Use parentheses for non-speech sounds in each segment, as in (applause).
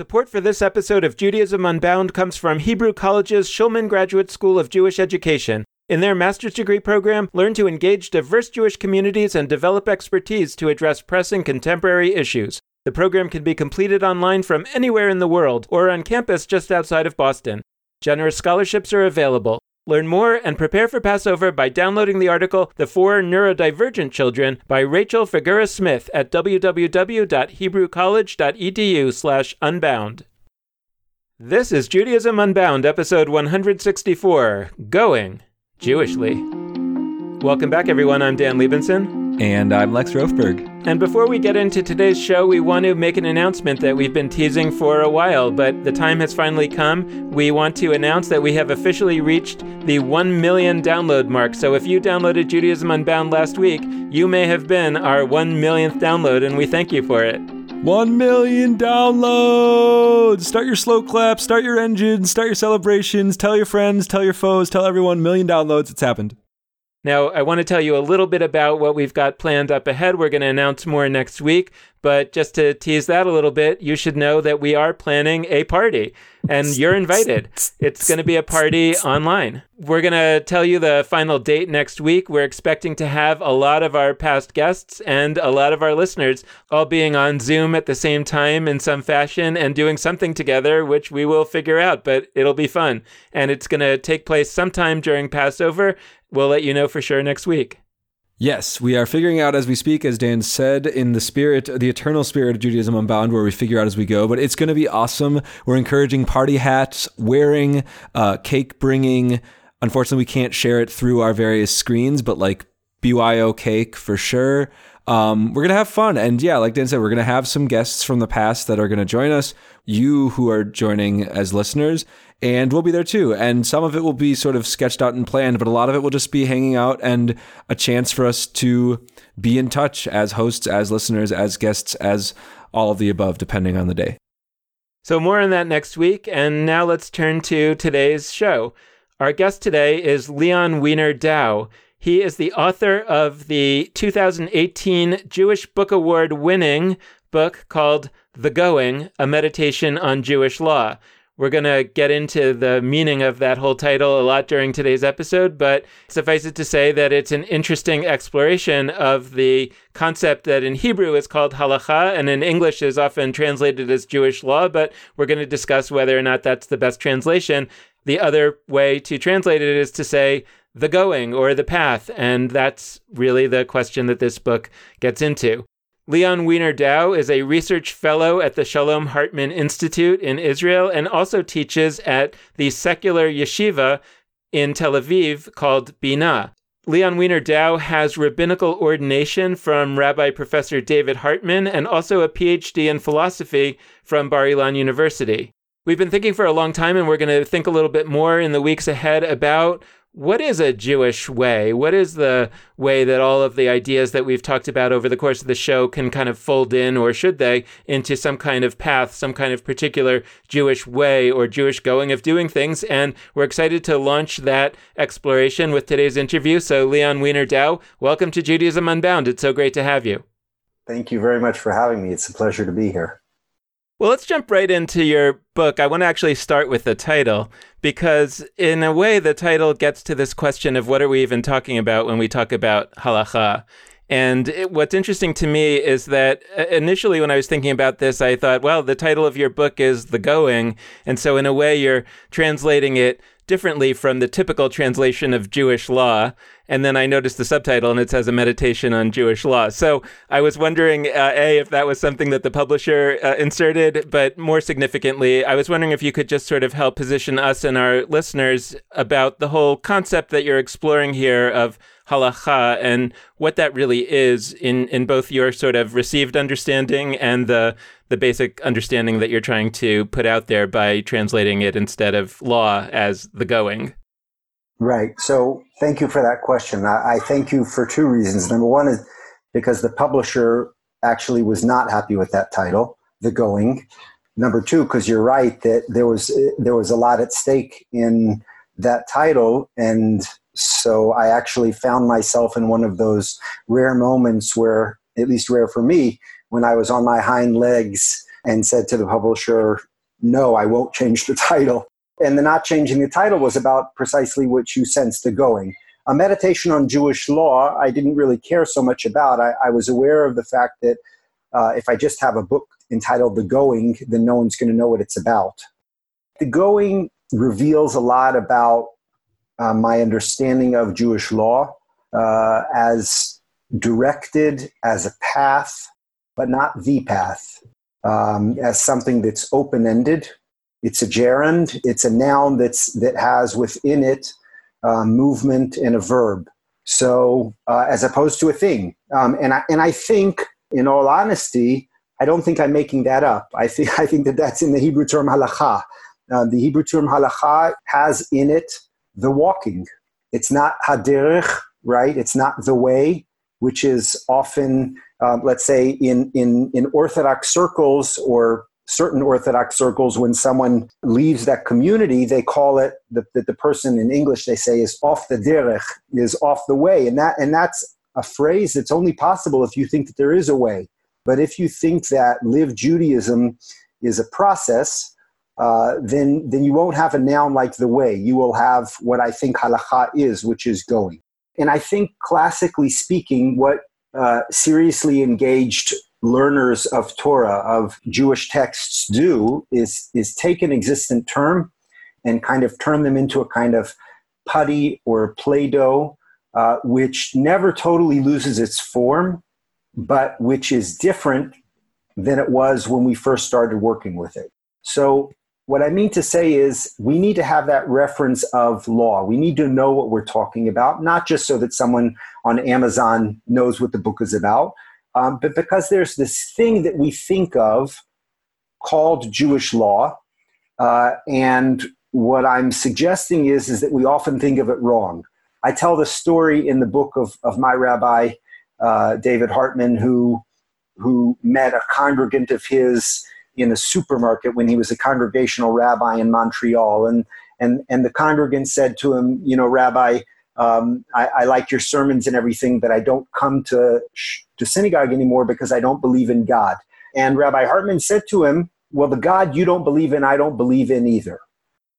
Support for this episode of Judaism Unbound comes from Hebrew College's Shoolman Graduate School of Jewish Education. In their master's degree program, learn to engage diverse Jewish communities and develop expertise to address pressing contemporary issues. The program can be completed online from anywhere in the world or on campus just outside of Boston. Generous scholarships are available. Learn more and prepare for Passover by downloading the article The Four Neurodivergent Children by Rachel Figura Smith at www.hebrewcollege.edu/unbound. This is Judaism Unbound, episode 164, Going Jewishly. Welcome back, everyone. I'm Dan Libenson. And I'm Lex Rofeberg. And before we get into today's show, we want to make an announcement that we've been teasing for a while, but the time has finally come. We want to announce that we have officially reached the 1 million download mark. So if you downloaded Judaism Unbound last week, you may have been our 1 millionth download, and we thank you for it. 1 million downloads! Start your slow clap, start your engines, start your celebrations, tell your friends, tell your foes, tell everyone, million downloads, it's happened. Now, I want to tell you a little bit about what we've got planned up ahead. We're going to announce more next week, but just to tease that a little bit, you should know that we are planning a party and you're invited. It's going to be a party online. We're going to tell you the final date next week. We're expecting to have a lot of our past guests and a lot of our listeners all being on Zoom at the same time in some fashion and doing something together, which we will figure out, but it'll be fun. And it's going to take place sometime during Passover We'll let you know for sure next week. Yes, we are figuring out as we speak, as Dan said, in the spirit, the eternal spirit of Judaism Unbound, where we figure out as we go. But it's going to be awesome. We're encouraging party hats, wearing, uh, cake bringing. Unfortunately, we can't share it through our various screens, but like BYO cake for sure. Um, we're gonna have fun, and yeah, like Dan said, we're gonna have some guests from the past that are gonna join us. You who are joining as listeners, and we'll be there too. And some of it will be sort of sketched out and planned, but a lot of it will just be hanging out and a chance for us to be in touch as hosts, as listeners, as guests, as all of the above, depending on the day. So, more on that next week. And now let's turn to today's show. Our guest today is Leon Wiener Dow. He is the author of the 2018 Jewish Book Award winning book called The Going A Meditation on Jewish Law. We're going to get into the meaning of that whole title a lot during today's episode, but suffice it to say that it's an interesting exploration of the concept that in Hebrew is called halacha and in English is often translated as Jewish law, but we're going to discuss whether or not that's the best translation. The other way to translate it is to say the going or the path, and that's really the question that this book gets into. Leon Wiener Dow is a research fellow at the Shalom Hartman Institute in Israel and also teaches at the secular yeshiva in Tel Aviv called Bina. Leon Wiener Dow has rabbinical ordination from Rabbi Professor David Hartman and also a PhD in philosophy from Bar Ilan University. We've been thinking for a long time, and we're going to think a little bit more in the weeks ahead about what is a Jewish way? What is the way that all of the ideas that we've talked about over the course of the show can kind of fold in, or should they, into some kind of path, some kind of particular Jewish way or Jewish going of doing things? And we're excited to launch that exploration with today's interview. So, Leon Wiener Dow, welcome to Judaism Unbound. It's so great to have you. Thank you very much for having me. It's a pleasure to be here. Well, let's jump right into your book. I want to actually start with the title because, in a way, the title gets to this question of what are we even talking about when we talk about halacha. And it, what's interesting to me is that uh, initially, when I was thinking about this, I thought, well, the title of your book is The Going. And so, in a way, you're translating it differently from the typical translation of Jewish law. And then I noticed the subtitle and it says a meditation on Jewish law. So I was wondering, uh, A, if that was something that the publisher uh, inserted, but more significantly, I was wondering if you could just sort of help position us and our listeners about the whole concept that you're exploring here of halacha and what that really is in, in both your sort of received understanding and the the basic understanding that you're trying to put out there by translating it instead of law as the going. Right. So thank you for that question. I, I thank you for two reasons. Number one is because the publisher actually was not happy with that title, The Going. Number two, because you're right that there was there was a lot at stake in that title, and so I actually found myself in one of those rare moments where, at least rare for me, when I was on my hind legs and said to the publisher, No, I won't change the (laughs) title. And the not changing the title was about precisely what you sensed the going. A meditation on Jewish law, I didn't really care so much about. I, I was aware of the fact that uh, if I just have a book entitled The Going, then no one's going to know what it's about. The Going reveals a lot about uh, my understanding of Jewish law uh, as directed as a path, but not the path, um, as something that's open ended. It's a gerund, it's a noun that's, that has within it uh, movement and a verb. So, uh, as opposed to a thing. Um, and, I, and I think, in all honesty, I don't think I'm making that up. I think, (laughs) I think that that's in the Hebrew term halacha. Uh, the Hebrew term halacha has in it the walking. It's not haderech, right? It's not the way, which is often, um, let's say, in, in, in Orthodox circles or certain Orthodox circles, when someone leaves that community, they call it that the, the person in English they say is off the derech, is off the way, and that and that's a phrase that's only possible if you think that there is a way. But if you think that live Judaism is a process, uh, then then you won't have a noun like the way. You will have what I think halacha is, which is going. And I think classically speaking, what uh, seriously engaged learners of Torah, of Jewish texts do is, is take an existent term and kind of turn them into a kind of putty or Play Doh, uh, which never totally loses its form, but which is different than it was when we first started working with it. So, what I mean to say is, we need to have that reference of law. We need to know what we're talking about, not just so that someone on Amazon knows what the book is about, um, but because there's this thing that we think of called Jewish law, uh, and what I'm suggesting is is that we often think of it wrong. I tell the story in the book of, of my rabbi uh, David Hartman, who who met a congregant of his in a supermarket when he was a congregational rabbi in Montreal, and and and the congregant said to him, you know, Rabbi, um, I, I, like your sermons and everything, but I don't come to to synagogue anymore because I don't believe in God. And Rabbi Hartman said to him, Well, the God you don't believe in, I don't believe in either.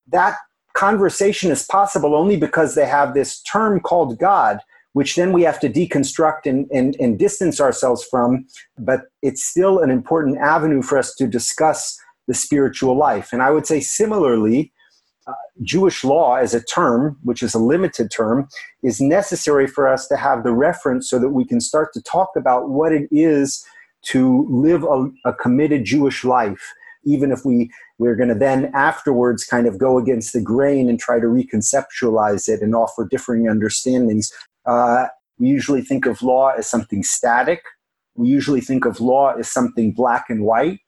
That conversation is possible only because they have this term called God, which then we have to deconstruct and, and, and distance ourselves from. But it's still an important avenue for us to discuss the spiritual life. And I would say, similarly, Jewish law as a term, which is a limited term, is necessary for us to have the reference so that we can start to talk about what it is to live a, a committed Jewish life, even if we, we're going to then afterwards kind of go against the grain and try to reconceptualize it and offer differing understandings. Uh, we usually think of law as something static. We usually think of law as something black and white.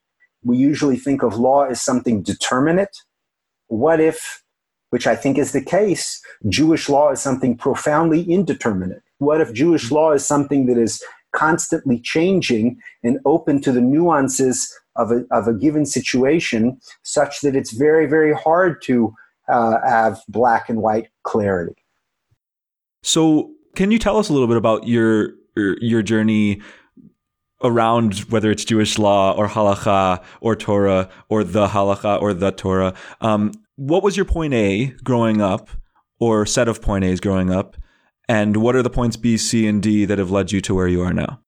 We usually think of law as something determinate what if, which I think is the case, Jewish law is something profoundly indeterminate? What if Jewish law is something that is constantly changing and open to the nuances of a, of a given situation, such that it's very, very hard to uh, have black and white clarity? So, can you tell us a little bit about your your journey around whether it's Jewish law or halacha or Torah or the halacha or the Torah. Um, what was your point A growing up or set of point A's growing up? And what are the points B, C, and D that have led you to where you are now?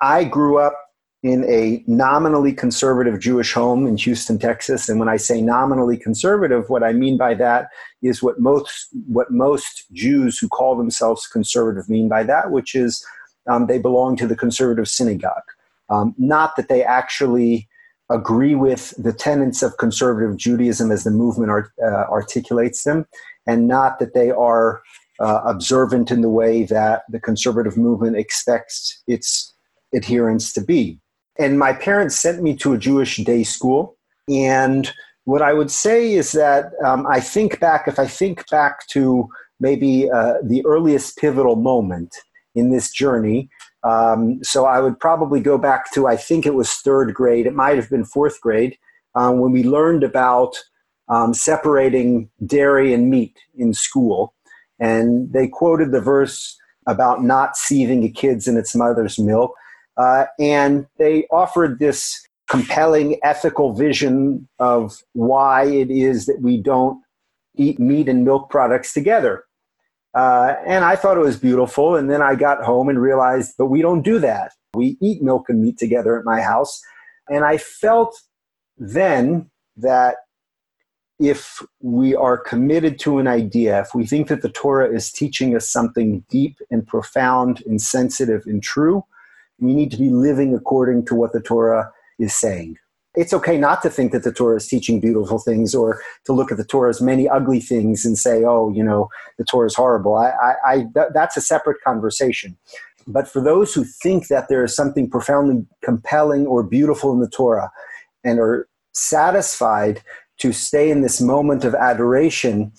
I grew up in a nominally conservative Jewish home in Houston, Texas. And when I say nominally conservative, what I mean by that is what most, what most Jews who call themselves conservative mean by that, which is um, they belong to the conservative synagogue. Um, not that they actually agree with the tenets of conservative Judaism as the movement art, uh, articulates them, and not that they are uh, observant in the way that the conservative movement expects its adherents to be. And my parents sent me to a Jewish day school. And what I would say is that um, I think back, if I think back to maybe uh, the earliest pivotal moment in this journey. Um, so I would probably go back to, I think it was third grade, it might have been fourth grade, um, when we learned about um, separating dairy and meat in school. And they quoted the verse about not seething a kid's in its mother's milk. Uh, and they offered this compelling ethical vision of why it is that we don't eat meat and milk products together. Uh, and I thought it was beautiful. And then I got home and realized, but we don't do that. We eat milk and meat together at my house. And I felt then that if we are committed to an idea, if we think that the Torah is teaching us something deep and profound and sensitive and true, we need to be living according to what the Torah is saying. It's okay not to think that the Torah is teaching beautiful things or to look at the Torah as many ugly things and say, oh, you know, the Torah is horrible. I, I, I th- that's a separate conversation. But for those who think that there is something profoundly compelling or beautiful in the Torah and are satisfied to stay in this moment of adoration,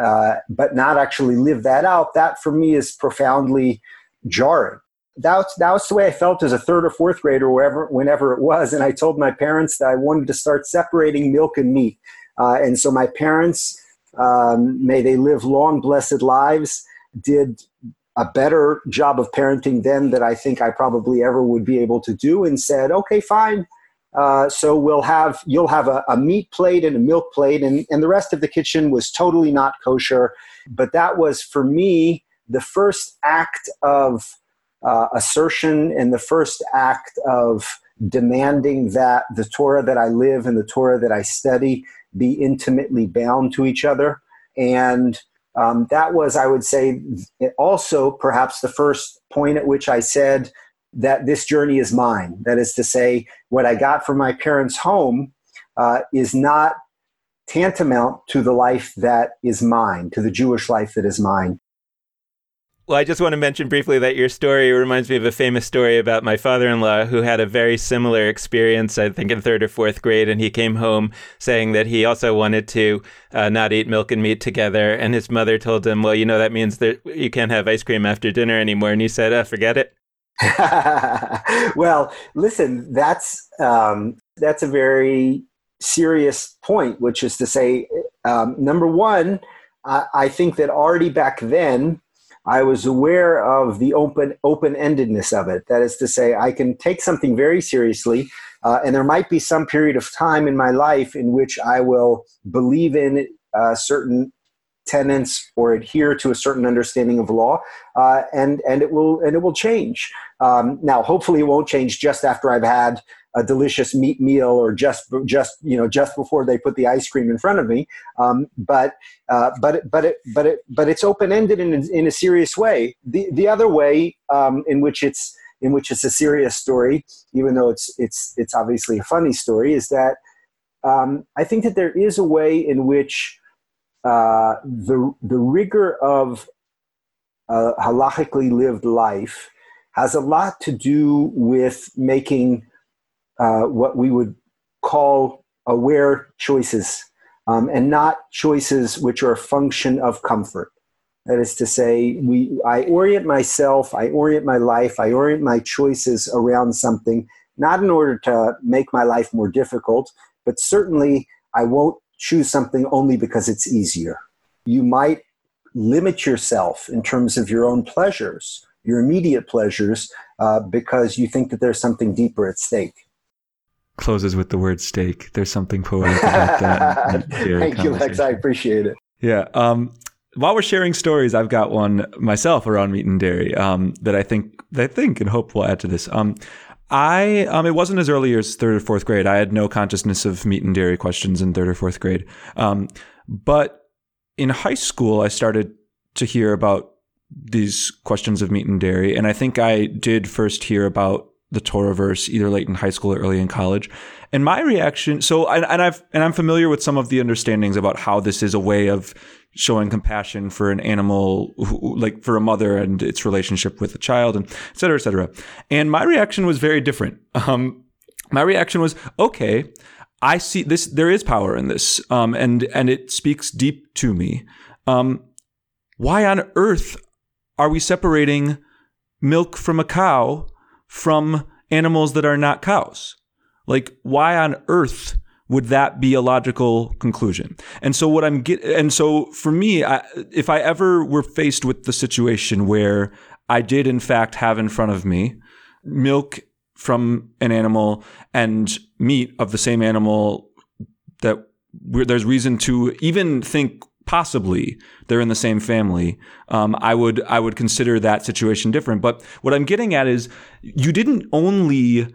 uh, but not actually live that out, that for me is profoundly jarring. That's, that was the way I felt as a third or fourth grader, wherever, whenever it was. And I told my parents that I wanted to start separating milk and meat. Uh, and so my parents, um, may they live long, blessed lives, did a better job of parenting then that I think I probably ever would be able to do and said, okay, fine. Uh, so we'll have you'll have a, a, meat plate and a milk plate, and, and the rest of the kitchen was totally not kosher. But that was for me the first act of uh, assertion and the first act of demanding that the Torah that I live and the Torah that I study be intimately bound to each other. And um, that was, I would say, also perhaps the first point at which I said that this journey is mine. That is to say, what I got from my parents' home uh, is not tantamount to the life that is mine, to the Jewish life that is mine. Well, I just want to mention briefly that your story reminds me of a famous story about my father in law who had a very similar experience, I think in third or fourth grade. And he came home saying that he also wanted to uh, not eat milk and meat together. And his mother told him, Well, you know, that means that you can't have ice cream after dinner anymore. And he said, uh, Forget it. (laughs) well, listen, that's, um, that's a very serious point, which is to say, um, number one, I, I think that already back then, I was aware of the open open endedness of it. That is to say, I can take something very seriously, uh, and there might be some period of time in my life in which I will believe in uh, certain tenets or adhere to a certain understanding of law, uh, and and it will and it will change. Um, now, hopefully, it won't change just after I've had a delicious meat meal or just just you know just before they put the ice cream in front of me. Um, but uh, but but it but it but it's open ended in in a serious way. The the other way um, in which it's in which it's a serious story, even though it's it's it's obviously a funny story, is that um, I think that there is a way in which uh, the the rigor of uh, halachically lived life has a lot to do with making uh, what we would call aware choices um, and not choices which are a function of comfort. That is to say, we, I orient myself, I orient my life, I orient my choices around something, not in order to make my life more difficult, but certainly I won't choose something only because it's easier. You might limit yourself in terms of your own pleasures, your immediate pleasures, uh, because you think that there's something deeper at stake closes with the word steak. There's something poetic about that. (laughs) Thank you, Lex. I appreciate it. Yeah. Um, while we're sharing stories, I've got one myself around meat and dairy um, that I think that I think and hope will add to this. Um, I um, it wasn't as early as third or fourth grade. I had no consciousness of meat and dairy questions in third or fourth grade. Um, but in high school, I started to hear about these questions of meat and dairy, and I think I did first hear about the Torah verse either late in high school or early in college. And my reaction, so and, and I've and I'm familiar with some of the understandings about how this is a way of showing compassion for an animal, who, like for a mother and its relationship with the child, and et cetera, et cetera. And my reaction was very different. Um, my reaction was okay. I see this. There is power in this, um, and and it speaks deep to me. Um, why on earth are we separating milk from a cow from animals that are not cows. Like, why on earth would that be a logical conclusion? And so, what I'm get, and so for me, I, if I ever were faced with the situation where I did in fact have in front of me milk from an animal and meat of the same animal that there's reason to even think possibly they're in the same family, um, I would I would consider that situation different. But what I'm getting at is you didn't only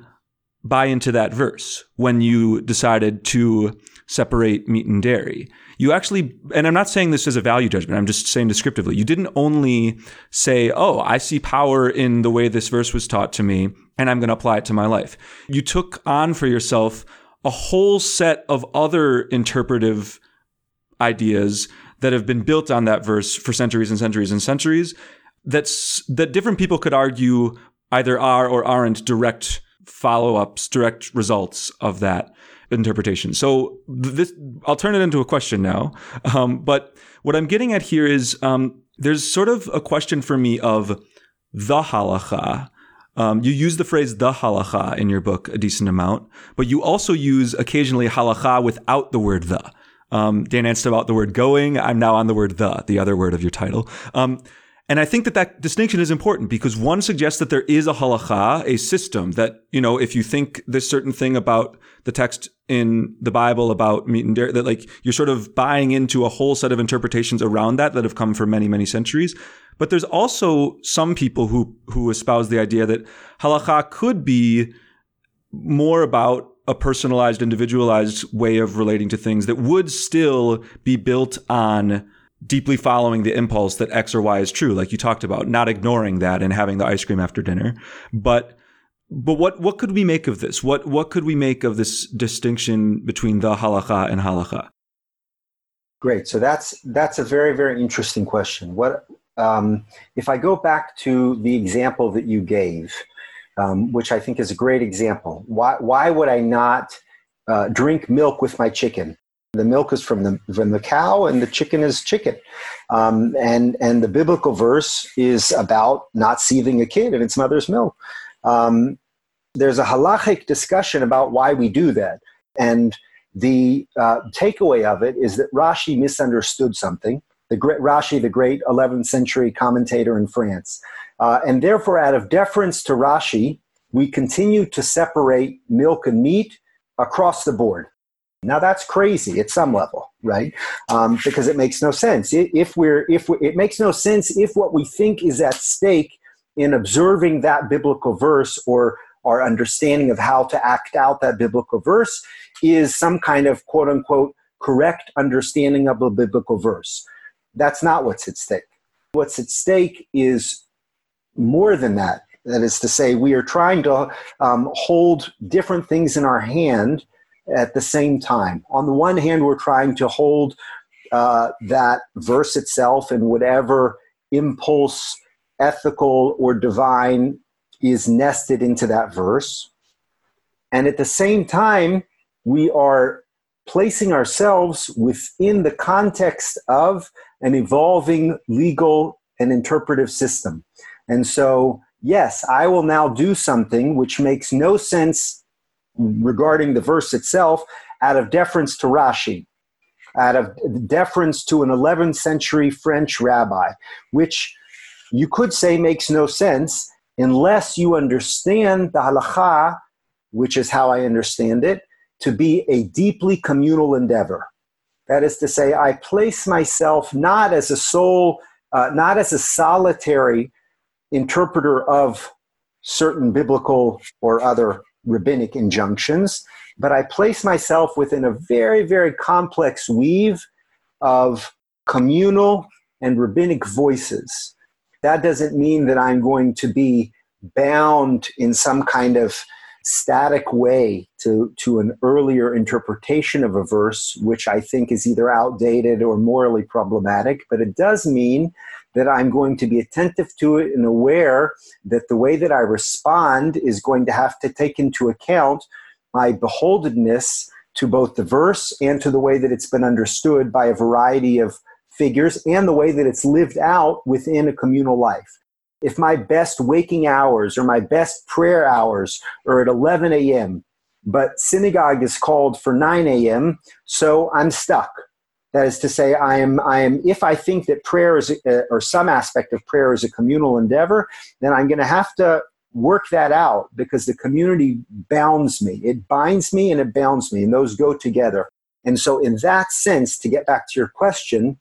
buy into that verse when you decided to separate meat and dairy. You actually, and I'm not saying this as a value judgment, I'm just saying descriptively, you didn't only say, oh, I see power in the way this verse was taught to me, and I'm going to apply it to my life. You took on for yourself a whole set of other interpretive ideas that have been built on that verse for centuries and centuries and centuries that's that different people could argue either are or aren't direct follow-ups direct results of that interpretation so this i'll turn it into a question now (laughs) um, but what i'm getting at here is um, there's sort of a question for me of the halacha um, you use the phrase the halacha in your book a decent amount, but you also use occasionally halacha without the word the. Um, Dan asked about the word going. I'm now on the word the, the other word of your title. Um, and I think that that distinction is important because one suggests that there is a halacha, a system that, you know, if you think this certain thing about the text in the Bible about meat and dairy, that like you're sort of buying into a whole set of interpretations around that that have come for many, many centuries. But there's also some people who, who espouse the idea that halacha could be more about a personalized, individualized way of relating to things that would still be built on deeply following the impulse that X or Y is true, like you talked about, not ignoring that and having the ice cream after dinner. But but what what could we make of this? What what could we make of this distinction between the halacha and halacha? Great. So that's that's a very very interesting question. What um, if I go back to the example that you gave, um, which I think is a great example? Why why would I not uh, drink milk with my chicken? The milk is from the from the cow, and the chicken is chicken. Um, and and the biblical verse is about not seething a kid in its mother's milk. Um, there's a halachic discussion about why we do that, and the uh, takeaway of it is that Rashi misunderstood something. The great Rashi, the great 11th century commentator in France, uh, and therefore, out of deference to Rashi, we continue to separate milk and meat across the board. Now that's crazy at some level, right? Um, because it makes no sense. If we're if we, it makes no sense if what we think is at stake in observing that biblical verse or our understanding of how to act out that biblical verse is some kind of quote unquote correct understanding of a biblical verse. That's not what's at stake. What's at stake is more than that. That is to say, we are trying to um, hold different things in our hand at the same time. On the one hand, we're trying to hold uh, that verse itself and whatever impulse, ethical or divine, is nested into that verse. And at the same time, we are placing ourselves within the context of an evolving legal and interpretive system. And so, yes, I will now do something which makes no sense regarding the verse itself out of deference to Rashi, out of deference to an 11th century French rabbi, which you could say makes no sense unless you understand the halacha, which is how I understand it, to be a deeply communal endeavor. That is to say, I place myself not as a sole, uh, not as a solitary interpreter of certain biblical or other rabbinic injunctions, but I place myself within a very, very complex weave of communal and rabbinic voices. That doesn't mean that I'm going to be bound in some kind of static way to, to an earlier interpretation of a verse, which I think is either outdated or morally problematic, but it does mean that I'm going to be attentive to it and aware that the way that I respond is going to have to take into account my beholdenness to both the verse and to the way that it's been understood by a variety of figures and the way that it's lived out within a communal life. If my best waking hours or my best prayer hours are at 11 a.m., but synagogue is called for 9 a.m., so I'm stuck. That is to say, I am, I am, if I think that prayer is, a, or some aspect of prayer is a communal endeavor, then I'm going to have to work that out because the community bounds me. It binds me and it bounds me, and those go together. And so, in that sense, to get back to your question,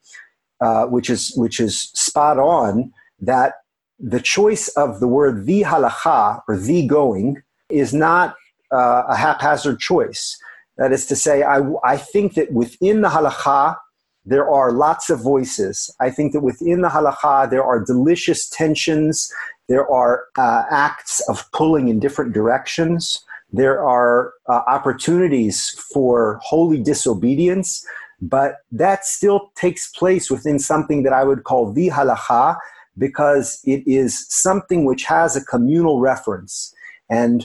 uh, which is which is spot on, that the choice of the word the halacha or the going is not uh, a haphazard choice. That is to say, I, I think that within the halacha there are lots of voices. I think that within the halacha there are delicious tensions. There are uh, acts of pulling in different directions. There are uh, opportunities for holy disobedience, but that still takes place within something that I would call the halacha because it is something which has a communal reference. And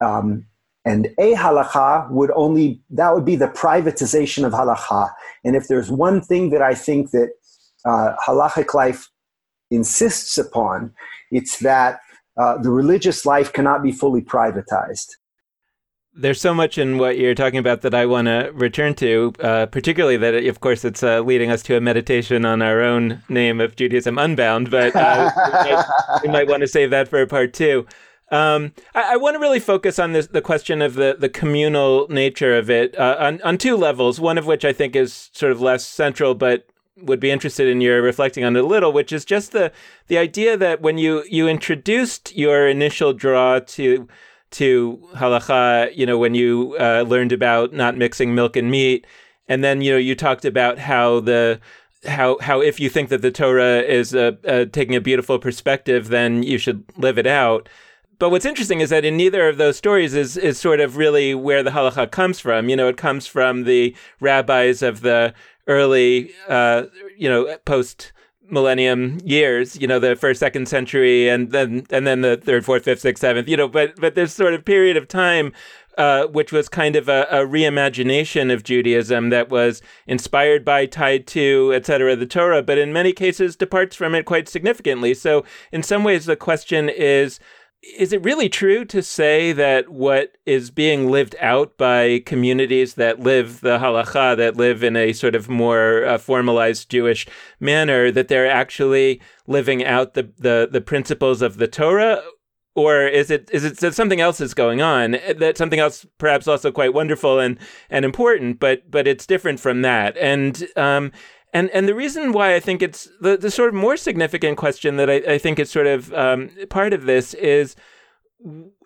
um, and a halacha would only, that would be the privatization of halacha. And if there's one thing that I think that uh, halachic life insists upon, it's that uh, the religious life cannot be fully privatized. There's so much in what you're talking about that I want to return to, uh, particularly that, of course, it's uh, leading us to a meditation on our own name of Judaism Unbound, but uh, we might, (laughs) might want to save that for a part two. Um, I, I want to really focus on this, the question of the, the communal nature of it uh, on, on two levels, one of which I think is sort of less central, but would be interested in your reflecting on it a little, which is just the the idea that when you you introduced your initial draw to to halacha, you know, when you uh, learned about not mixing milk and meat, and then you know you talked about how the how how if you think that the Torah is uh, uh, taking a beautiful perspective, then you should live it out but what's interesting is that in neither of those stories is is sort of really where the halacha comes from. You know, it comes from the rabbis of the early, uh, you know, post millennium years. You know, the first, second century, and then and then the third, fourth, fifth, sixth, seventh. You know, but but this sort of period of time. Uh, which was kind of a, a, reimagination of Judaism that was inspired by, tied to, etc., the Torah, but in many cases departs from it quite significantly. So, in some ways, the question is is it really true to say that what is being lived out by communities that live the halacha, that live in a sort of more uh, formalized Jewish manner, that they're actually living out the, the, the principles of the Torah? Or is it is it something else is going on? That something else, perhaps also quite wonderful and and important, but but it's different from that. And um, and and the reason why I think it's the, the sort of more significant question that I, I think is sort of um, part of this is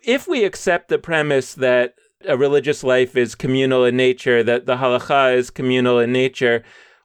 if we accept the premise that a religious life is communal in nature, that the halacha is communal in nature,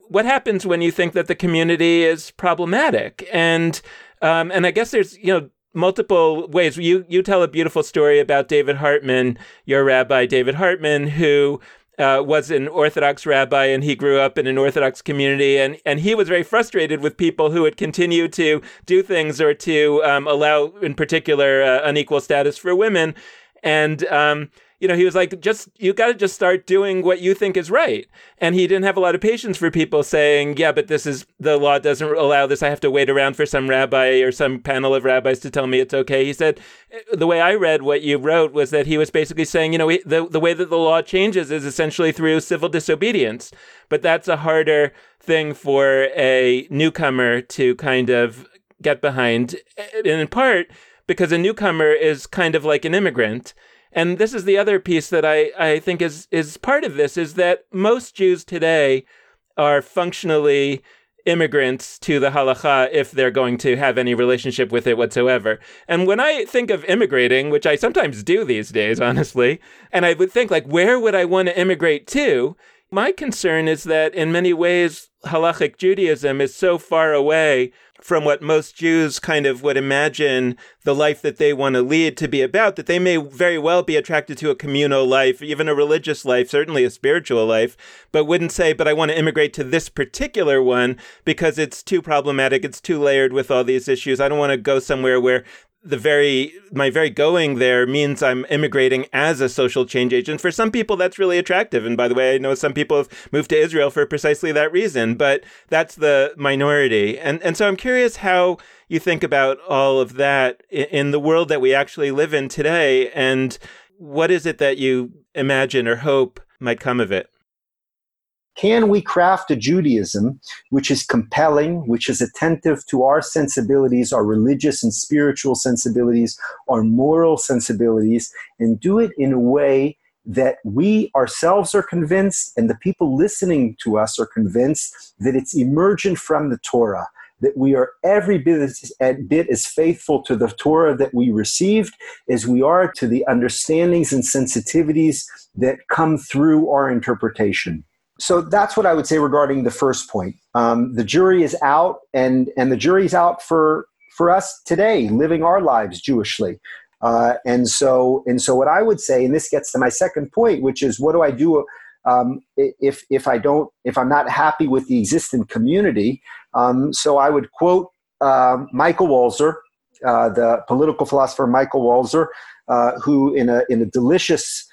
what happens when you think that the community is problematic? And um, and I guess there's you know multiple ways. You you tell a beautiful story about David Hartman, your rabbi David Hartman, who uh, was an Orthodox rabbi and he grew up in an Orthodox community. And, and he was very frustrated with people who would continue to do things or to um, allow, in particular, uh, unequal status for women. And um, you know, he was like, just, you got to just start doing what you think is right. And he didn't have a lot of patience for people saying, yeah, but this is, the law doesn't allow this. I have to wait around for some rabbi or some panel of rabbis to tell me it's okay. He said, eh, the way I read what you wrote was that he was basically saying, you know, the, the way that the law changes is essentially through civil disobedience. But that's a harder thing for a newcomer to kind of get behind. And in part, because a newcomer is kind of like an immigrant and this is the other piece that I, I think is is part of this is that most Jews today are functionally immigrants to the halacha if they're going to have any relationship with it whatsoever. And when I think of immigrating, which I sometimes do these days, (laughs) honestly, and I would think like, where would I want to immigrate to? My concern is that in many ways, halachic Judaism is so far away from what most Jews kind of would imagine the life that they want to lead to be about, that they may very well be attracted to a communal life, even a religious life, certainly a spiritual life, but wouldn't say, but I want to immigrate to this particular one because it's too problematic, it's too layered with all these issues. I don't want to go somewhere where the very my very going there means I'm immigrating as a social change agent. For some people, that's really attractive. And by the way, I know some people have moved to Israel for precisely that reason, but that's the minority. And and so I'm curious how you think about all of that in the world that we actually live in today, and what is it that you imagine or hope might come of it? Can we craft a Judaism which is compelling, which is attentive to our sensibilities, our religious and spiritual sensibilities, our moral sensibilities, and do it in a way that we ourselves are convinced and the people listening to us are convinced that it's emergent from the Torah, that we are every bit as, bit as faithful to the Torah that we received as we are to the understandings and sensitivities that come through our interpretation. So that's what I would say regarding the first point. Um, the jury is out, and and the jury's out for for us today, living our lives Jewishly. Uh, and so and so, what I would say, and this gets to my second point, which is, what do I do um, if if I don't if I'm not happy with the existing community? Um, so I would quote uh, Michael Walzer, uh, the political philosopher Michael Walzer, uh, who in a in a delicious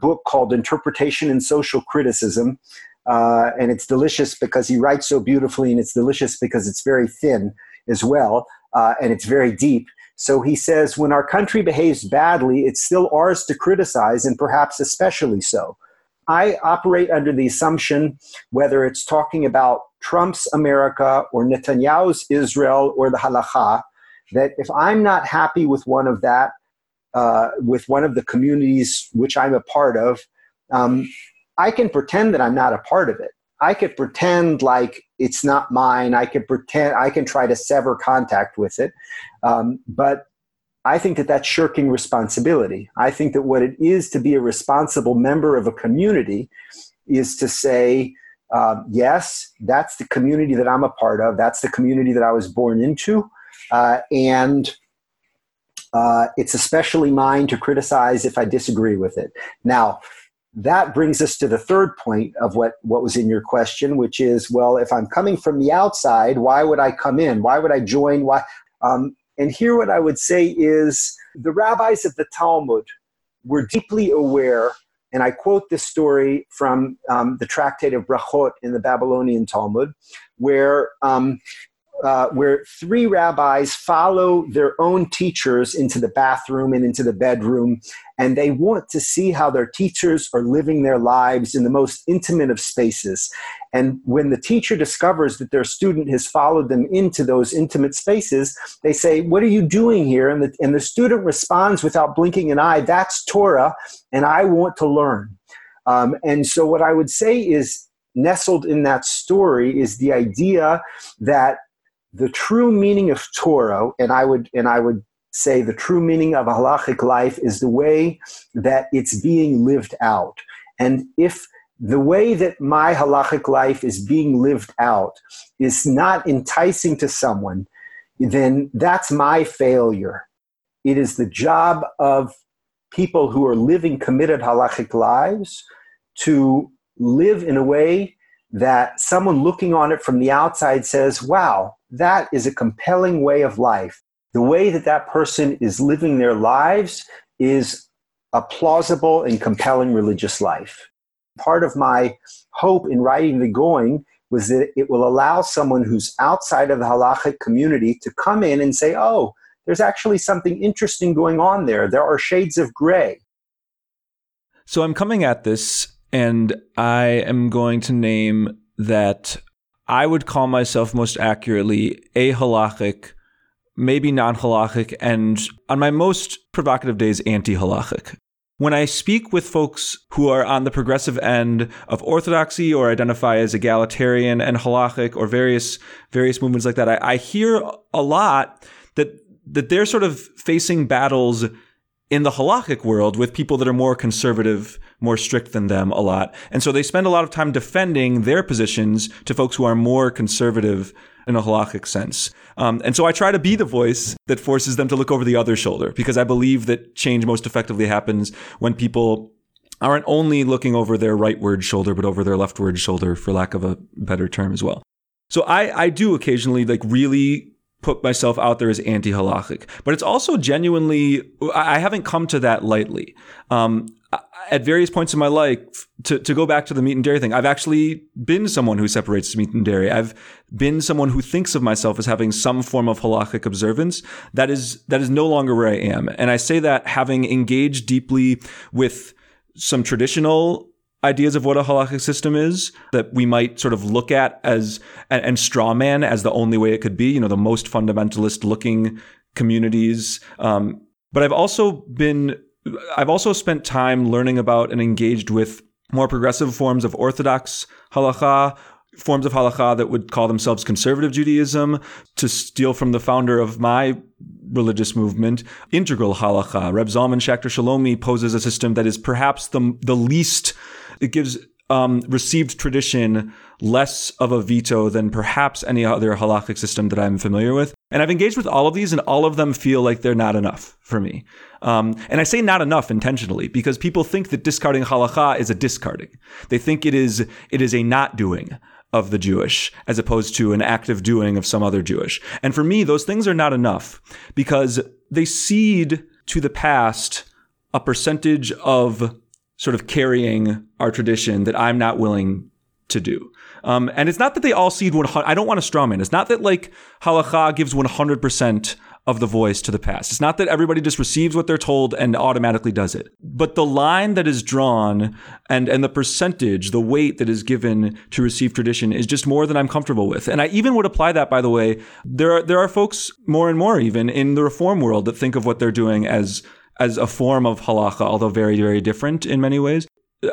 book called Interpretation and Social Criticism. Uh, and it's delicious because he writes so beautifully, and it's delicious because it's very thin as well, uh, and it's very deep. So he says, when our country behaves badly, it's still ours to criticize, and perhaps especially so. I operate under the assumption, whether it's talking about Trump's America or Netanyahu's Israel or the halacha, that if I'm not happy with one of that, uh, with one of the communities which I'm a part of, um, I can pretend that I'm not a part of it. I could pretend like it's not mine. I could pretend, I can try to sever contact with it. Um, but I think that that's shirking responsibility. I think that what it is to be a responsible member of a community is to say, uh, yes, that's the community that I'm a part of. That's the community that I was born into. Uh, and uh, it's especially mine to criticize if I disagree with it. Now, that brings us to the third point of what, what was in your question, which is well, if I'm coming from the outside, why would I come in? Why would I join? Why? Um, and here, what I would say is the rabbis of the Talmud were deeply aware, and I quote this story from um, the tractate of Brachot in the Babylonian Talmud, where um, uh, where three rabbis follow their own teachers into the bathroom and into the bedroom, and they want to see how their teachers are living their lives in the most intimate of spaces. And when the teacher discovers that their student has followed them into those intimate spaces, they say, What are you doing here? And the, and the student responds without blinking an eye, That's Torah, and I want to learn. Um, and so, what I would say is, nestled in that story is the idea that the true meaning of Torah, and I would and I would say the true meaning of a halachic life is the way that it's being lived out. And if the way that my halachic life is being lived out is not enticing to someone, then that's my failure. It is the job of people who are living committed halachic lives to live in a way that someone looking on it from the outside says, wow, that is a compelling way of life. The way that that person is living their lives is a plausible and compelling religious life. Part of my hope in writing The Going was that it will allow someone who's outside of the halachic community to come in and say, oh, there's actually something interesting going on there. There are shades of gray. So I'm coming at this and I am going to name that I would call myself most accurately a halachic, maybe non halachic, and on my most provocative days, anti halachic. When I speak with folks who are on the progressive end of orthodoxy or identify as egalitarian and halachic or various various movements like that, I, I hear a lot that that they're sort of facing battles in the halachic world with people that are more conservative, more strict than them a lot. And so they spend a lot of time defending their positions to folks who are more conservative in a halachic sense. Um, and so I try to be the voice that forces them to look over the other shoulder because I believe that change most effectively happens when people aren't only looking over their rightward shoulder, but over their leftward shoulder, for lack of a better term as well. So I, I do occasionally like really put myself out there as anti halachic, but it's also genuinely, I haven't come to that lightly. Um, at various points in my life, to, to go back to the meat and dairy thing, I've actually been someone who separates meat and dairy. I've been someone who thinks of myself as having some form of halachic observance. That is, that is no longer where I am. And I say that having engaged deeply with some traditional ideas of what a halachic system is that we might sort of look at as and, and straw man as the only way it could be. You know, the most fundamentalist looking communities. Um, but I've also been I've also spent time learning about and engaged with more progressive forms of Orthodox halacha, forms of halacha that would call themselves conservative Judaism, to steal from the founder of my religious movement, integral halacha. Reb Zalman Schachter Shalomi poses a system that is perhaps the, the least, it gives um, received tradition less of a veto than perhaps any other halachic system that I'm familiar with. And I've engaged with all of these, and all of them feel like they're not enough for me. Um, and I say not enough intentionally because people think that discarding halacha is a discarding. They think it is it is a not doing of the Jewish as opposed to an active doing of some other Jewish. And for me, those things are not enough because they cede to the past a percentage of sort of carrying our tradition that I'm not willing to do. Um, and it's not that they all cede 100. I don't want to strawman. It's not that like halacha gives 100% of the voice to the past. It's not that everybody just receives what they're told and automatically does it. But the line that is drawn and, and the percentage, the weight that is given to receive tradition is just more than I'm comfortable with. And I even would apply that, by the way. There are, there are folks more and more even in the reform world that think of what they're doing as as a form of halacha, although very, very different in many ways.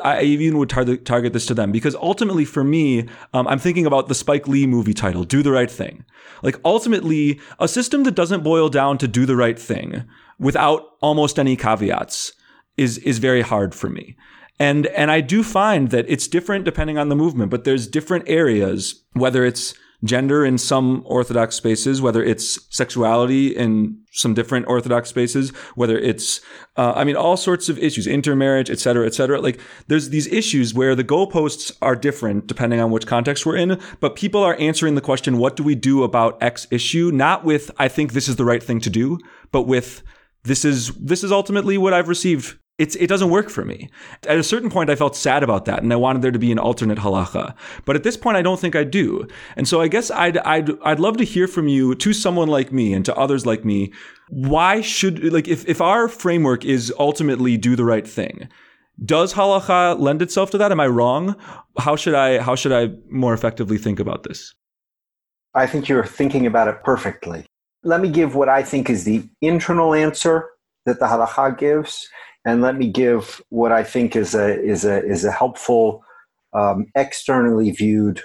I even would target target this to them because ultimately, for me, um, I'm thinking about the Spike Lee movie title, "Do the Right Thing." Like ultimately, a system that doesn't boil down to do the right thing without almost any caveats is is very hard for me. And and I do find that it's different depending on the movement, but there's different areas, whether it's gender in some Orthodox spaces, whether it's sexuality in some different Orthodox spaces, whether it's, uh, I mean, all sorts of issues, intermarriage, et cetera, et cetera. Like there's these issues where the goalposts are different depending on which context we're in, but people are answering the question, what do we do about X issue? Not with, I think this is the right thing to do, but with, this is, this is ultimately what I've received it's, it doesn't work for me. At a certain point, I felt sad about that, and I wanted there to be an alternate halacha. But at this point, I don't think I do. And so, I guess I'd I'd I'd love to hear from you, to someone like me, and to others like me. Why should like if if our framework is ultimately do the right thing, does halacha lend itself to that? Am I wrong? How should I how should I more effectively think about this? I think you're thinking about it perfectly. Let me give what I think is the internal answer that the halacha gives and let me give what I think is a is a is a helpful um, externally viewed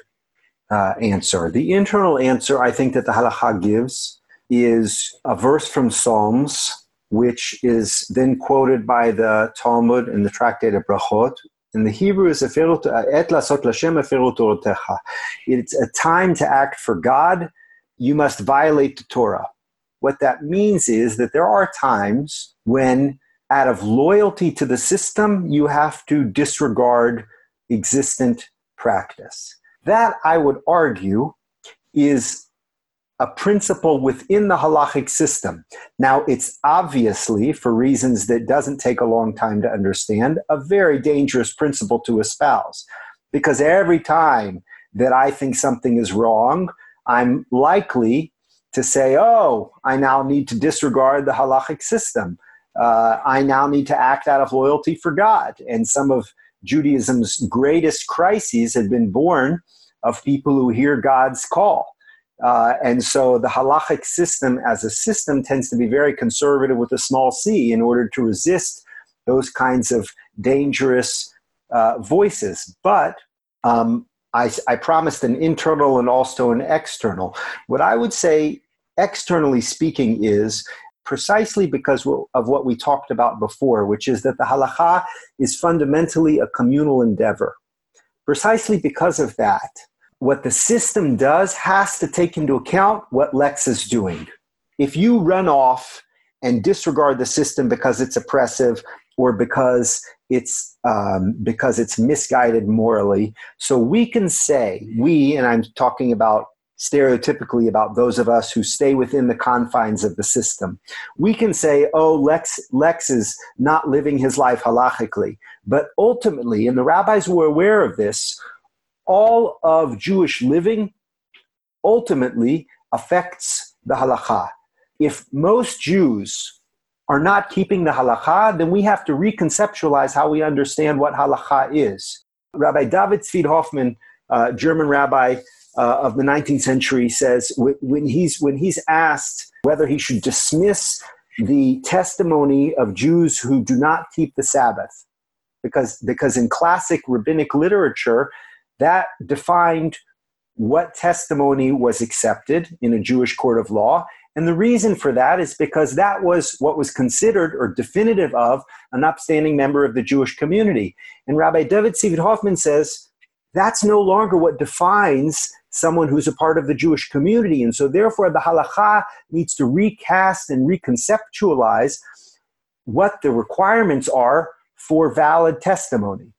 uh, answer. The internal answer I think that the halacha gives is a verse from Psalms, which is then quoted by the Talmud in the Tractate of Brachot. In the Hebrew is et lasot lashem It's a time to act for God. You must violate the Torah. What that means is that there are times when out of loyalty to the system, you have to disregard existent practice. That, I would argue, is a principle within the halachic system. Now, it's obviously, for reasons that doesn't take a long time to understand, a very dangerous principle to espouse. Because every time that I think something is wrong, I'm likely to say, oh, I now need to disregard the halachic system uh, I now need to act out of loyalty for God. And some of Judaism's greatest crises had been born of people who hear God's call. Uh, and so the halachic system as a system tends to be very conservative with a small c in order to resist those kinds of dangerous uh, voices. But um, I, I promised an internal and also an external. What I would say, externally speaking, is precisely because of what we talked about before, which is that the halacha is fundamentally a communal endeavor. Precisely because of that, what the system does has to take into account what Lex is doing. If you run off and disregard the system because it's oppressive or because it's um, because it's misguided morally, so we can say we, and I'm talking about stereotypically about those of us who stay within the confines of the system. We can say, oh, Lex, Lex is not living his life halachically. But ultimately, and the rabbis were aware of this, all of Jewish living ultimately affects the halacha. If most Jews are not keeping the halacha, then we have to reconceptualize how we understand what halacha is. Rabbi David Zvi Hoffman, uh, German rabbi uh, of the 19th century, says when he's, when he's asked whether he should dismiss the testimony of Jews who do not keep the Sabbath, because, because in classic rabbinic literature, that defined what testimony was accepted in a Jewish court of law. And the reason for that is because that was what was considered or definitive of an upstanding member of the Jewish community. And Rabbi David Zvi Hoffman says that's no longer what defines someone who's a part of the Jewish community. And so, therefore, the halacha needs to recast and reconceptualize what the requirements are for valid testimony.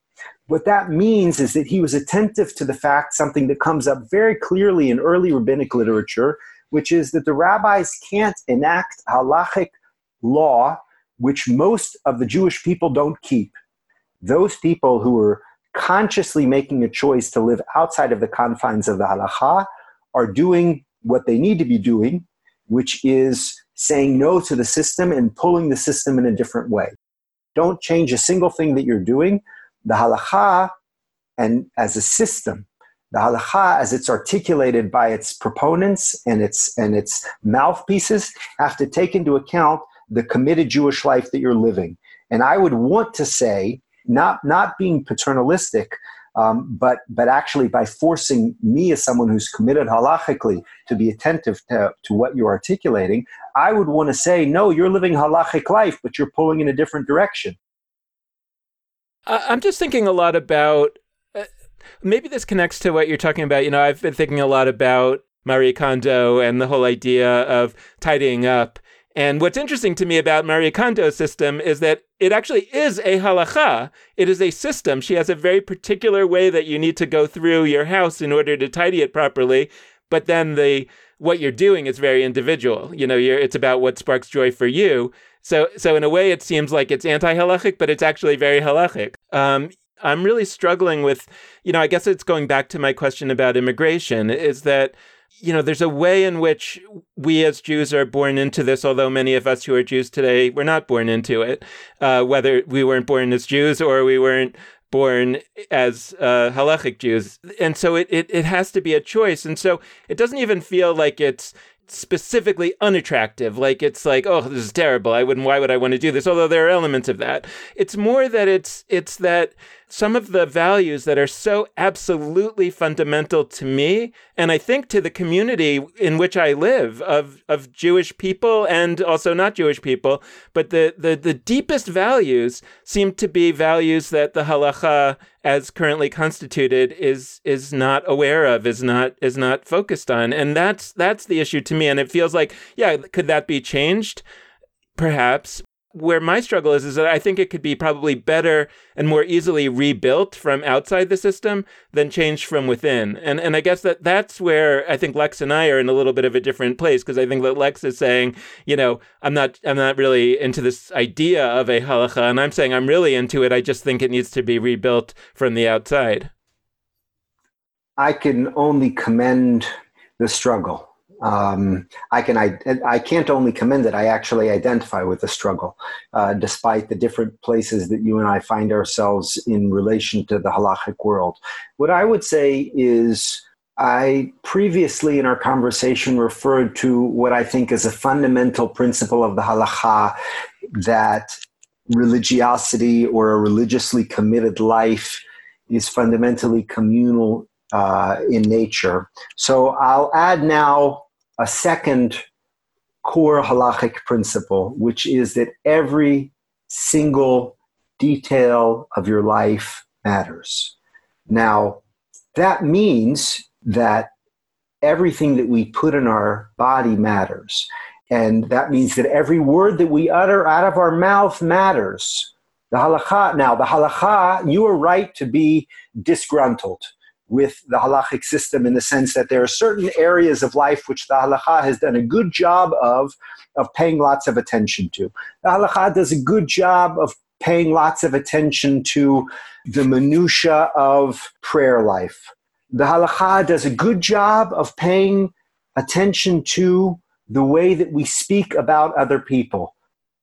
What that means is that he was attentive to the fact, something that comes up very clearly in early rabbinic literature, which is that the rabbis can't enact halachic law which most of the Jewish people don't keep. Those people who are consciously making a choice to live outside of the confines of the halacha are doing what they need to be doing, which is saying no to the system and pulling the system in a different way. Don't change a single thing that you're doing, the halacha and as a system the halacha as it's articulated by its proponents and its and its mouthpieces have to take into account the committed jewish life that you're living and i would want to say not not being paternalistic um, but but actually by forcing me as someone who's committed halachically to be attentive to, to what you're articulating i would want to say no you're living halachic life but you're pulling in a different direction I'm just thinking a lot about uh, maybe this connects to what you're talking about. You know, I've been thinking a lot about Marie Kondo and the whole idea of tidying up. And what's interesting to me about Marie Kondo's system is that it actually is a halacha. It is a system. She has a very particular way that you need to go through your house in order to tidy it properly. But then the what you're doing is very individual. You know, it's about what sparks joy for you. So, so in a way, it seems like it's anti-halachic, but it's actually very halachic. Um, I'm really struggling with, you know, I guess it's going back to my question about immigration. Is that you know, there's a way in which we as Jews are born into this, although many of us who are Jews today were not born into it, uh, whether we weren't born as Jews or we weren't born as uh, halachic Jews. And so it, it, it has to be a choice. And so it doesn't even feel like it's specifically unattractive. Like it's like, oh, this is terrible. I wouldn't. Why would I want to do this? Although there are elements of that. It's more that it's it's that some of the values that are so absolutely fundamental to me and I think to the community in which I live of of Jewish people and also not Jewish people, but the the, the deepest values seem to be values that the halacha as currently constituted is is not aware of, is not is not focused on. And that's that's the issue to me. And it feels like, yeah, could that be changed? Perhaps, where my struggle is is that I think it could be probably better and more easily rebuilt from outside the system than changed from within. And and I guess that that's where I think Lex and I are in a little bit of a different place because I think that Lex is saying, you know, I'm not I'm not really into this idea of a halacha and I'm saying I'm really into it. I just think it needs to be rebuilt from the outside. I can only commend the struggle um, I can I, I can't only commend it. I actually identify with the struggle, uh, despite the different places that you and I find ourselves in relation to the halachic world. What I would say is. I previously in our conversation referred to what I think is a fundamental principle of the halacha that religiosity or a religiously committed life is fundamentally communal uh, in nature. So I'll add now a second core halachic principle, which is that every single detail of your life matters. Now, that means that everything that we put in our body matters. And that means that every word that we utter out of our mouth matters. The halakha, now, the halakha, you are right to be disgruntled with the halachic system in the sense that there are certain areas of life which the halacha has done a good job of, of paying lots of attention to. The halacha does a good job of paying lots of attention to the minutia of prayer life. The halacha does a good job of paying attention to the way that we speak about other people.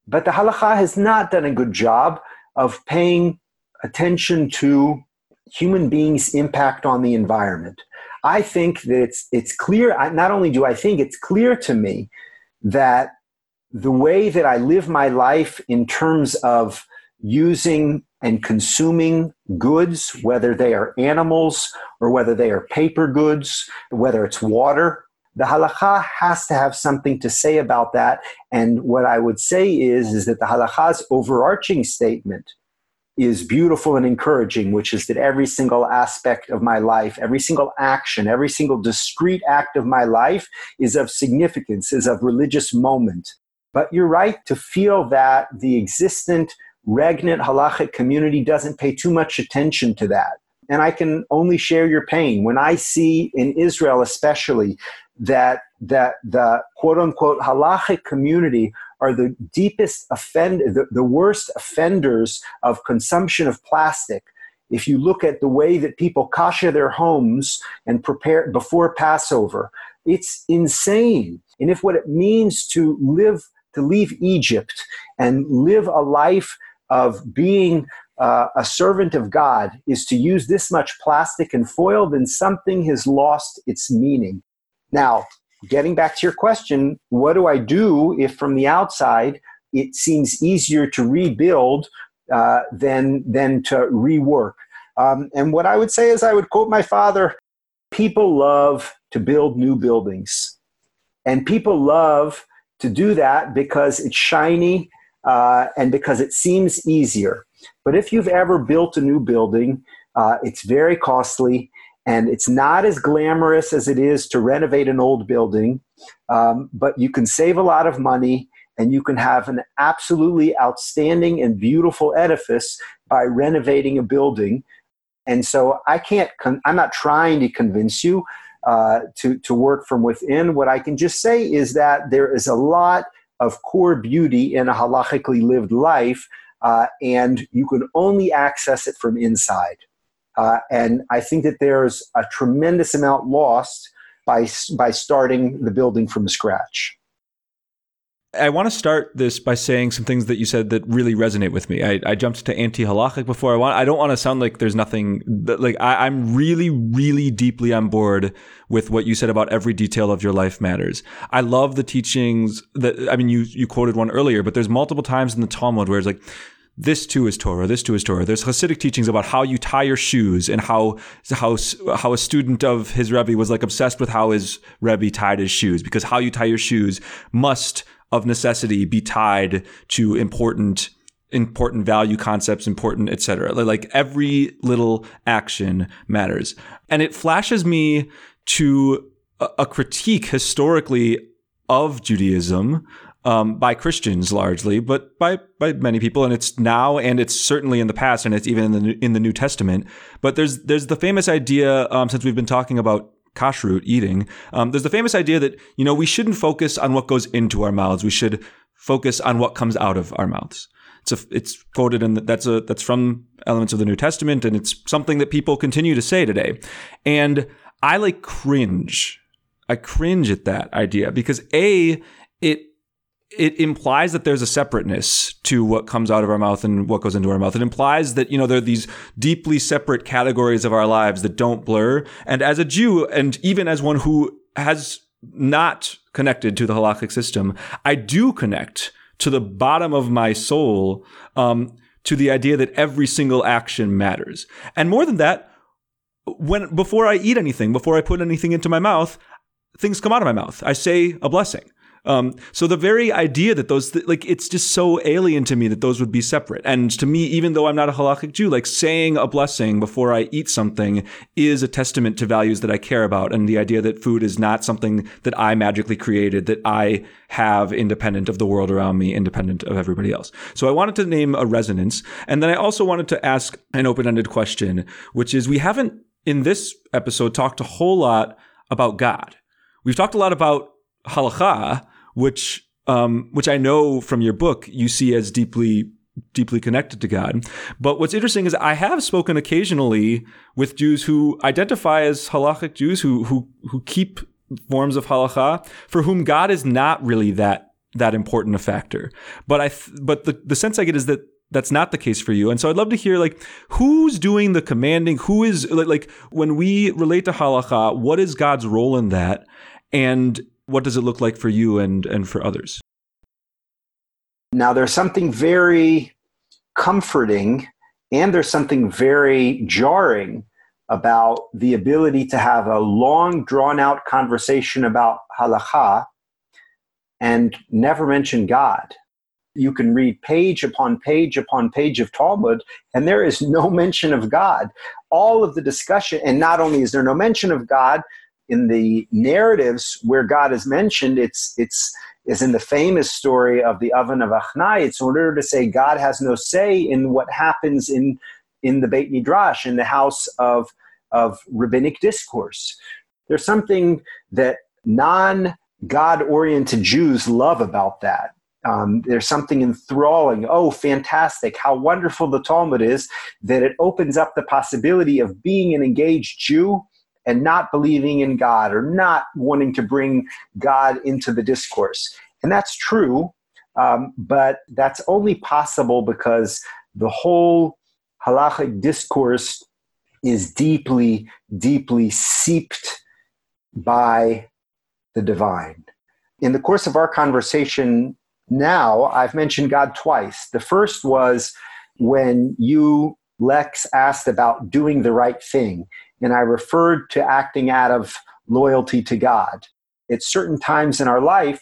But the halacha has not done a good job of paying attention to human beings' impact on the environment. I think that it's, it's clear, not only do I think, it's clear to me that the way that I live my life in terms of using and consuming goods, whether they are animals or whether they are paper goods, whether it's water, the halacha has to have something to say about that. And what I would say is, is that the halacha's overarching statement is beautiful and encouraging, which is that every single aspect of my life, every single action, every single discrete act of my life is of significance, is of religious moment. But you're right to feel that the existent regnant halachic community doesn't pay too much attention to that. And I can only share your pain. When I see in Israel, especially, that, that the quote unquote halachic community are the deepest offend, the, the worst offenders of consumption of plastic. If you look at the way that people kasha their homes and prepare before Passover, it's insane. And if what it means to live, to leave Egypt and live a life of being uh, a servant of God is to use this much plastic and foil, then something has lost its meaning. Now, getting back to your question, what do I do if from the outside it seems easier to rebuild uh, than, than to rework? Um, and what I would say is, I would quote my father people love to build new buildings. And people love to do that because it's shiny uh, and because it seems easier. But if you've ever built a new building, uh, it's very costly and it's not as glamorous as it is to renovate an old building, um, but you can save a lot of money and you can have an absolutely outstanding and beautiful edifice by renovating a building. And so I can't, con- I'm not trying to convince you uh, to, to work from within. What I can just say is that there is a lot of core beauty in a halachically lived life, uh, and you can only access it from inside. Uh, and I think that there's a tremendous amount lost by, by starting the building from scratch. I want to start this by saying some things that you said that really resonate with me. I, I jumped to anti halachic before. I want. I don't want to sound like there's nothing. That, like I, I'm really, really deeply on board with what you said about every detail of your life matters. I love the teachings that. I mean, you you quoted one earlier, but there's multiple times in the Talmud where it's like this too is Torah. This too is Torah. There's Hasidic teachings about how you tie your shoes and how how how a student of his Rebbe was like obsessed with how his Rebbe tied his shoes because how you tie your shoes must of necessity be tied to important important value concepts important etc like every little action matters and it flashes me to a critique historically of Judaism um, by Christians largely, but by by many people, and it's now and it's certainly in the past, and it's even in the in the New Testament. But there's there's the famous idea um, since we've been talking about kashrut eating. Um, there's the famous idea that you know we shouldn't focus on what goes into our mouths. We should focus on what comes out of our mouths. It's a, it's quoted and that's a that's from elements of the New Testament, and it's something that people continue to say today. And I like cringe. I cringe at that idea because a it it implies that there's a separateness to what comes out of our mouth and what goes into our mouth. It implies that, you know, there are these deeply separate categories of our lives that don't blur. And as a Jew, and even as one who has not connected to the halakhic system, I do connect to the bottom of my soul um, to the idea that every single action matters. And more than that, when before I eat anything, before I put anything into my mouth, things come out of my mouth. I say a blessing. Um, so the very idea that those, th- like, it's just so alien to me that those would be separate. And to me, even though I'm not a halachic Jew, like saying a blessing before I eat something is a testament to values that I care about. And the idea that food is not something that I magically created, that I have independent of the world around me, independent of everybody else. So I wanted to name a resonance. And then I also wanted to ask an open-ended question, which is we haven't in this episode talked a whole lot about God. We've talked a lot about halacha, which um, which I know from your book you see as deeply deeply connected to God. But what's interesting is I have spoken occasionally with Jews who identify as halachic Jews who who who keep forms of halacha for whom God is not really that that important a factor. But I th- but the the sense I get is that that's not the case for you. And so I'd love to hear like who's doing the commanding, who is like, like when we relate to halacha, what is God's role in that? And what does it look like for you and and for others? Now there's something very comforting and there's something very jarring about the ability to have a long drawn out conversation about halacha and never mention God you can read page upon page upon page of Talmud, and there is no mention of God. All of the discussion, and not only is there no mention of God in the narratives where God is mentioned, it's it's is in the famous story of the oven of Achnai. It's in order to say God has no say in what happens in in the Beit Midrash, in the house of of rabbinic discourse. There's something that non God oriented Jews love about that. Um, there's something enthralling. Oh, fantastic. How wonderful the Talmud is that it opens up the possibility of being an engaged Jew and not believing in God or not wanting to bring God into the discourse. And that's true, um, but that's only possible because the whole halachic discourse is deeply, deeply seeped by the divine. In the course of our conversation now I've mentioned God twice. The first was when you, Lex, asked about doing the right thing, and I referred to acting out of loyalty to God. At certain times in our life,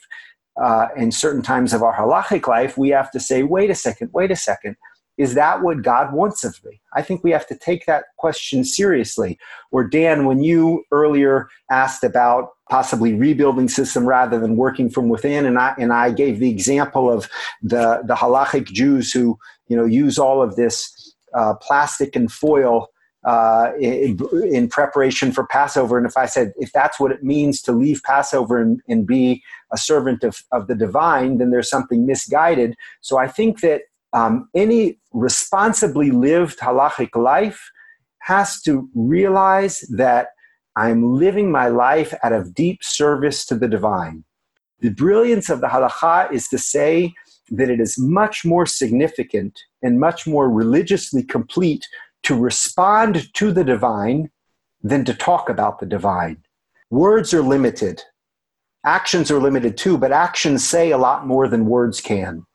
uh, in certain times of our halachic life, we have to say, wait a second, wait a second. Is that what God wants of me? I think we have to take that question seriously. Or, Dan, when you earlier asked about possibly rebuilding system rather than working from within, and I, and I gave the example of the, the halachic Jews who you know, use all of this uh, plastic and foil uh, in, in, preparation for Passover. And if I said, if that's what it means to leave Passover and, and be a servant of, of the divine, then there's something misguided. So I think that um, any responsibly lived halachic life has to realize that I'm living my life out of deep service to the divine. The brilliance of the halacha is to say that it is much more significant and much more religiously complete to respond to the divine than to talk about the divine. Words are limited. Actions are limited too, but actions say a lot more than words can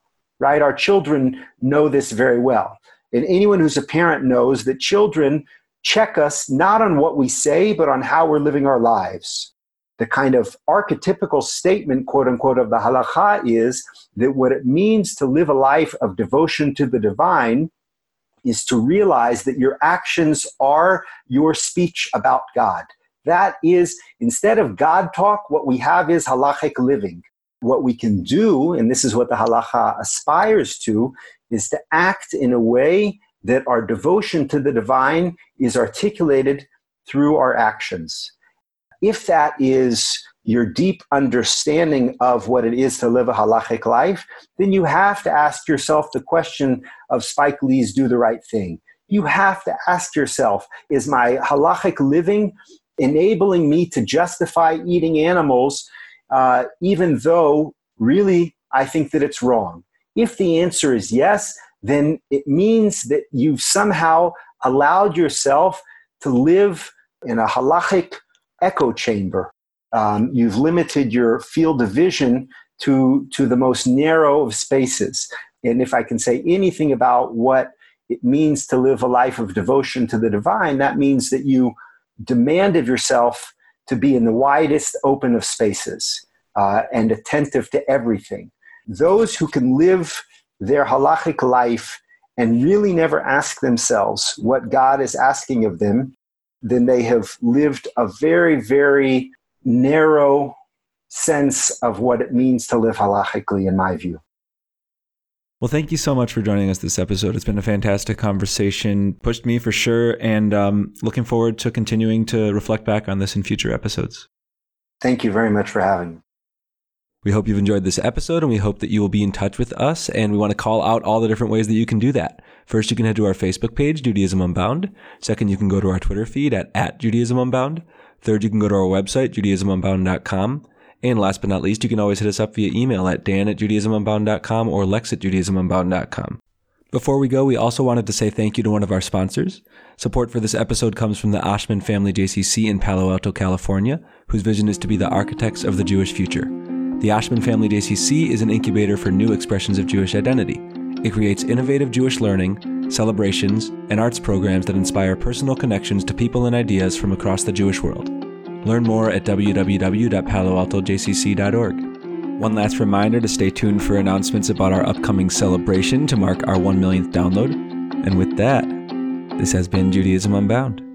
right? Our children know this very well. And anyone who's a parent knows that children check us not on what we say, but on how we're living our lives. The kind of archetypical statement, quote unquote, of the halacha is that what it means to live a life of devotion to the divine is to realize that your actions are your speech about God. That is, instead of God talk, what we have is halachic living what we can do, and this is what the halacha aspires to, is to act in a way that our devotion to the divine is articulated through our actions. If that is your deep understanding of what it is to live a halachic life, then you have to ask yourself the question of Spike Lee's Do the Right Thing. You have to ask yourself, is my halachic living enabling me to justify eating animals uh, even though really I think that it's wrong? If the answer is yes, then it means that you've somehow allowed yourself to live in a halachic echo chamber. Um, you've limited your field of vision to, to the most narrow of spaces. And if I can say anything about what it means to live a life of devotion to the divine, that means that you demand of yourself to be in the widest open of spaces uh, and attentive to everything. Those who can live their halachic life and really never ask themselves what God is asking of them, then they have lived a very, very narrow sense of what it means to live halachically, in my view. Well, thank you so much for joining us this episode. It's been a fantastic conversation, pushed me for sure, and um, looking forward to continuing to reflect back on this in future episodes. Thank you very much for having me. We hope you've enjoyed this episode and we hope that you will be in touch with us. And we want to call out all the different ways that you can do that. First, you can head to our Facebook page, Judaism Unbound. Second, you can go to our Twitter feed at, at Judaism Unbound. Third, you can go to our website, JudaismUnbound.com. And last but not least, you can always hit us up via email at dan at JudaismUnbound.com or lex at JudaismUnbound.com. Before we go, we also wanted to say thank you to one of our sponsors. Support for this episode comes from the Oshman Family JCC in Palo Alto, California, whose vision is to be the architects of the Jewish future. The Oshman Family JCC is an incubator for new expressions of Jewish identity. It creates innovative Jewish learning, celebrations, and arts programs that inspire personal connections to people and ideas from across the Jewish world. Learn more at www.paloaltojcc.org. One last reminder to stay tuned for announcements about our upcoming celebration to mark our 1 millionth download. And with that, this has been Judaism Unbound.